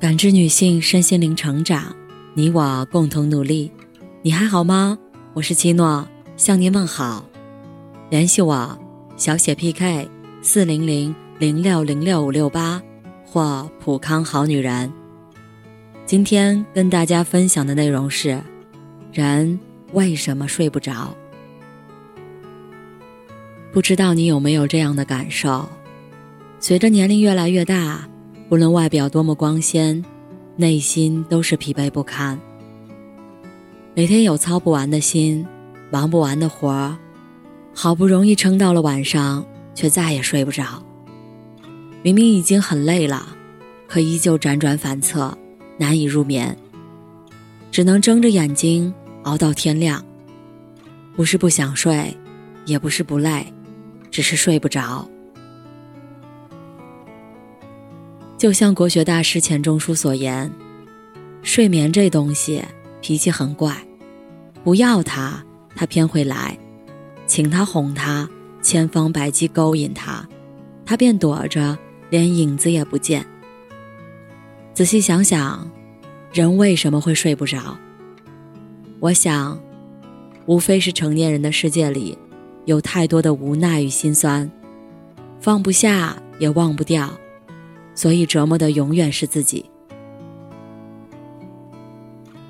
感知女性身心灵成长，你我共同努力。你还好吗？我是七诺，向您问好。联系我，小写 PK 四零零零六零六五六八或普康好女人。今天跟大家分享的内容是：人为什么睡不着？不知道你有没有这样的感受？随着年龄越来越大。无论外表多么光鲜，内心都是疲惫不堪。每天有操不完的心，忙不完的活儿，好不容易撑到了晚上，却再也睡不着。明明已经很累了，可依旧辗转反侧，难以入眠。只能睁着眼睛熬到天亮。不是不想睡，也不是不累，只是睡不着。就像国学大师钱钟书所言，睡眠这东西脾气很怪，不要他，他偏会来；请他哄他，千方百计勾引他，他便躲着，连影子也不见。仔细想想，人为什么会睡不着？我想，无非是成年人的世界里，有太多的无奈与心酸，放不下也忘不掉。所以折磨的永远是自己。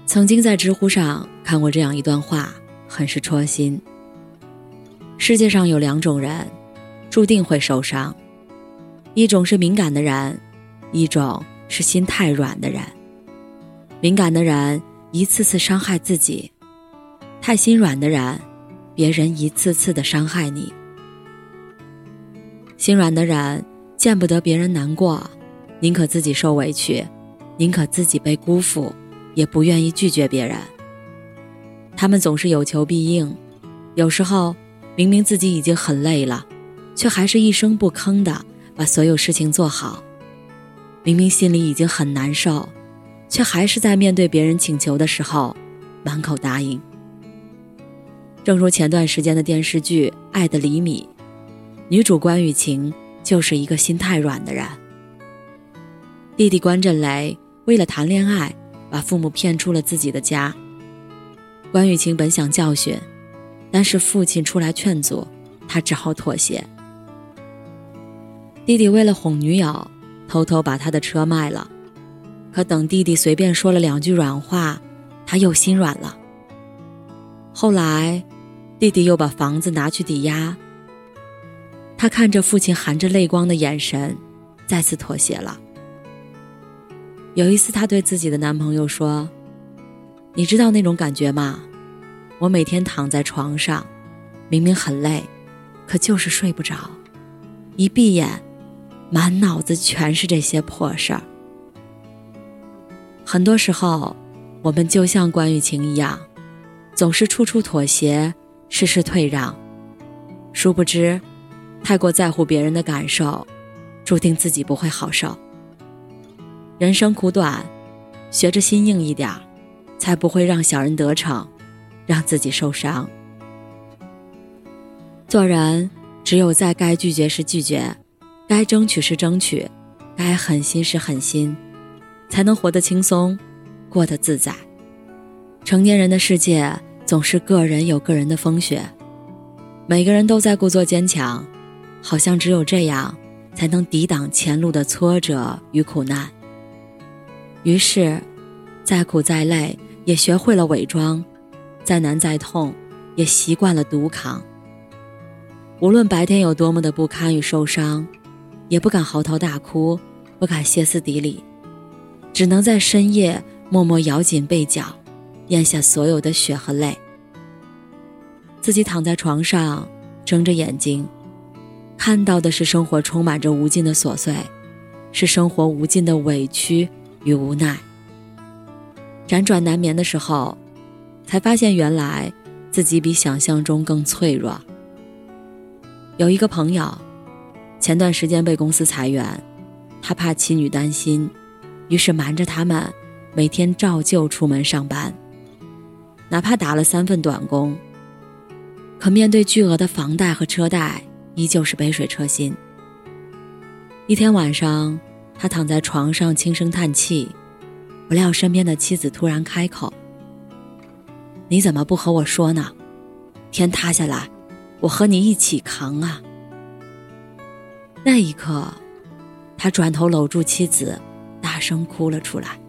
曾经在知乎上看过这样一段话，很是戳心。世界上有两种人，注定会受伤，一种是敏感的人，一种是心太软的人。敏感的人一次次伤害自己，太心软的人，别人一次次的伤害你。心软的人见不得别人难过。宁可自己受委屈，宁可自己被辜负，也不愿意拒绝别人。他们总是有求必应，有时候明明自己已经很累了，却还是一声不吭的把所有事情做好；明明心里已经很难受，却还是在面对别人请求的时候满口答应。正如前段时间的电视剧《爱的厘米》，女主关雨晴就是一个心太软的人。弟弟关震雷为了谈恋爱，把父母骗出了自己的家。关雨晴本想教训，但是父亲出来劝阻，他只好妥协。弟弟为了哄女友，偷偷把他的车卖了，可等弟弟随便说了两句软话，他又心软了。后来，弟弟又把房子拿去抵押。他看着父亲含着泪光的眼神，再次妥协了。有一次，她对自己的男朋友说：“你知道那种感觉吗？我每天躺在床上，明明很累，可就是睡不着。一闭眼，满脑子全是这些破事儿。很多时候，我们就像关雨晴一样，总是处处妥协，事事退让。殊不知，太过在乎别人的感受，注定自己不会好受。”人生苦短，学着心硬一点，才不会让小人得逞，让自己受伤。做人只有在该拒绝时拒绝，该争取时争取，该狠心时狠心，才能活得轻松，过得自在。成年人的世界总是个人有个人的风雪，每个人都在故作坚强，好像只有这样才能抵挡前路的挫折与苦难。于是，再苦再累也学会了伪装，再难再痛也习惯了独扛。无论白天有多么的不堪与受伤，也不敢嚎啕大哭，不敢歇斯底里，只能在深夜默默咬紧被角，咽下所有的血和泪。自己躺在床上，睁着眼睛，看到的是生活充满着无尽的琐碎，是生活无尽的委屈。与无奈，辗转难眠的时候，才发现原来自己比想象中更脆弱。有一个朋友，前段时间被公司裁员，他怕妻女担心，于是瞒着他们，每天照旧出门上班，哪怕打了三份短工，可面对巨额的房贷和车贷，依旧是杯水车薪。一天晚上。他躺在床上轻声叹气，不料身边的妻子突然开口：“你怎么不和我说呢？天塌下来，我和你一起扛啊！”那一刻，他转头搂住妻子，大声哭了出来。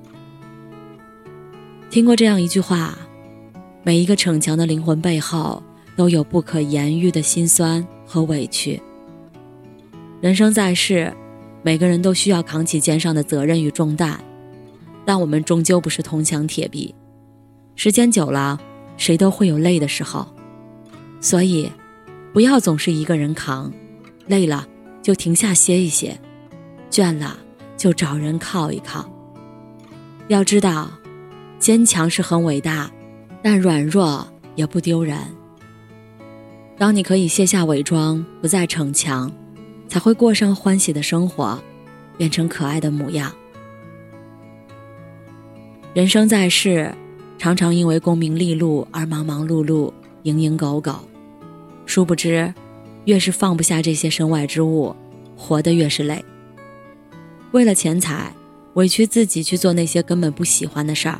听过这样一句话：“每一个逞强的灵魂背后，都有不可言喻的辛酸和委屈。”人生在世。每个人都需要扛起肩上的责任与重担，但我们终究不是铜墙铁壁，时间久了，谁都会有累的时候。所以，不要总是一个人扛，累了就停下歇一歇，倦了就找人靠一靠。要知道，坚强是很伟大，但软弱也不丢人。当你可以卸下伪装，不再逞强。才会过上欢喜的生活，变成可爱的模样。人生在世，常常因为功名利禄而忙忙碌碌、蝇营狗苟，殊不知，越是放不下这些身外之物，活得越是累。为了钱财，委屈自己去做那些根本不喜欢的事儿，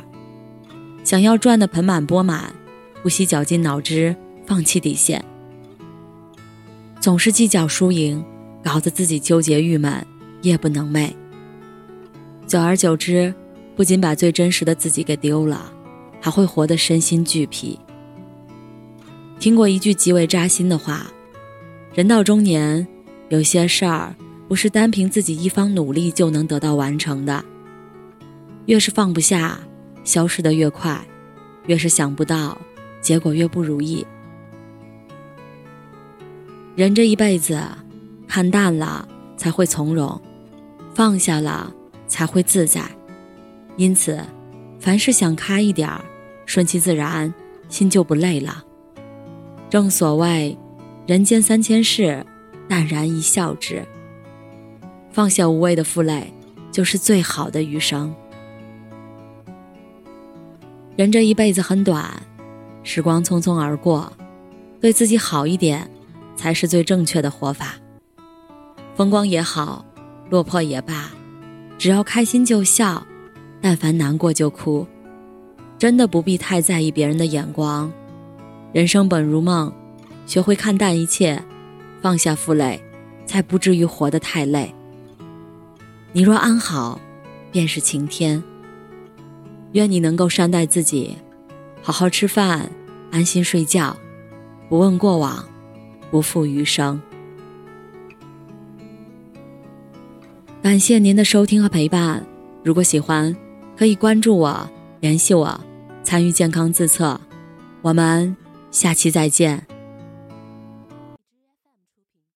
想要赚得盆满钵满，不惜绞尽脑汁，放弃底线，总是计较输赢。搞得自己纠结郁闷，夜不能寐。久而久之，不仅把最真实的自己给丢了，还会活得身心俱疲。听过一句极为扎心的话：人到中年，有些事儿不是单凭自己一方努力就能得到完成的。越是放不下，消失的越快；越是想不到，结果越不如意。人这一辈子。看淡了才会从容，放下了才会自在。因此，凡事想开一点儿，顺其自然，心就不累了。正所谓，人间三千事，淡然一笑之。放下无谓的负累，就是最好的余生。人这一辈子很短，时光匆匆而过，对自己好一点，才是最正确的活法。风光也好，落魄也罢，只要开心就笑，但凡难过就哭，真的不必太在意别人的眼光。人生本如梦，学会看淡一切，放下负累，才不至于活得太累。你若安好，便是晴天。愿你能够善待自己，好好吃饭，安心睡觉，不问过往，不负余生。感谢您的收听和陪伴。如果喜欢，可以关注我、联系我、参与健康自测。我们下期再见。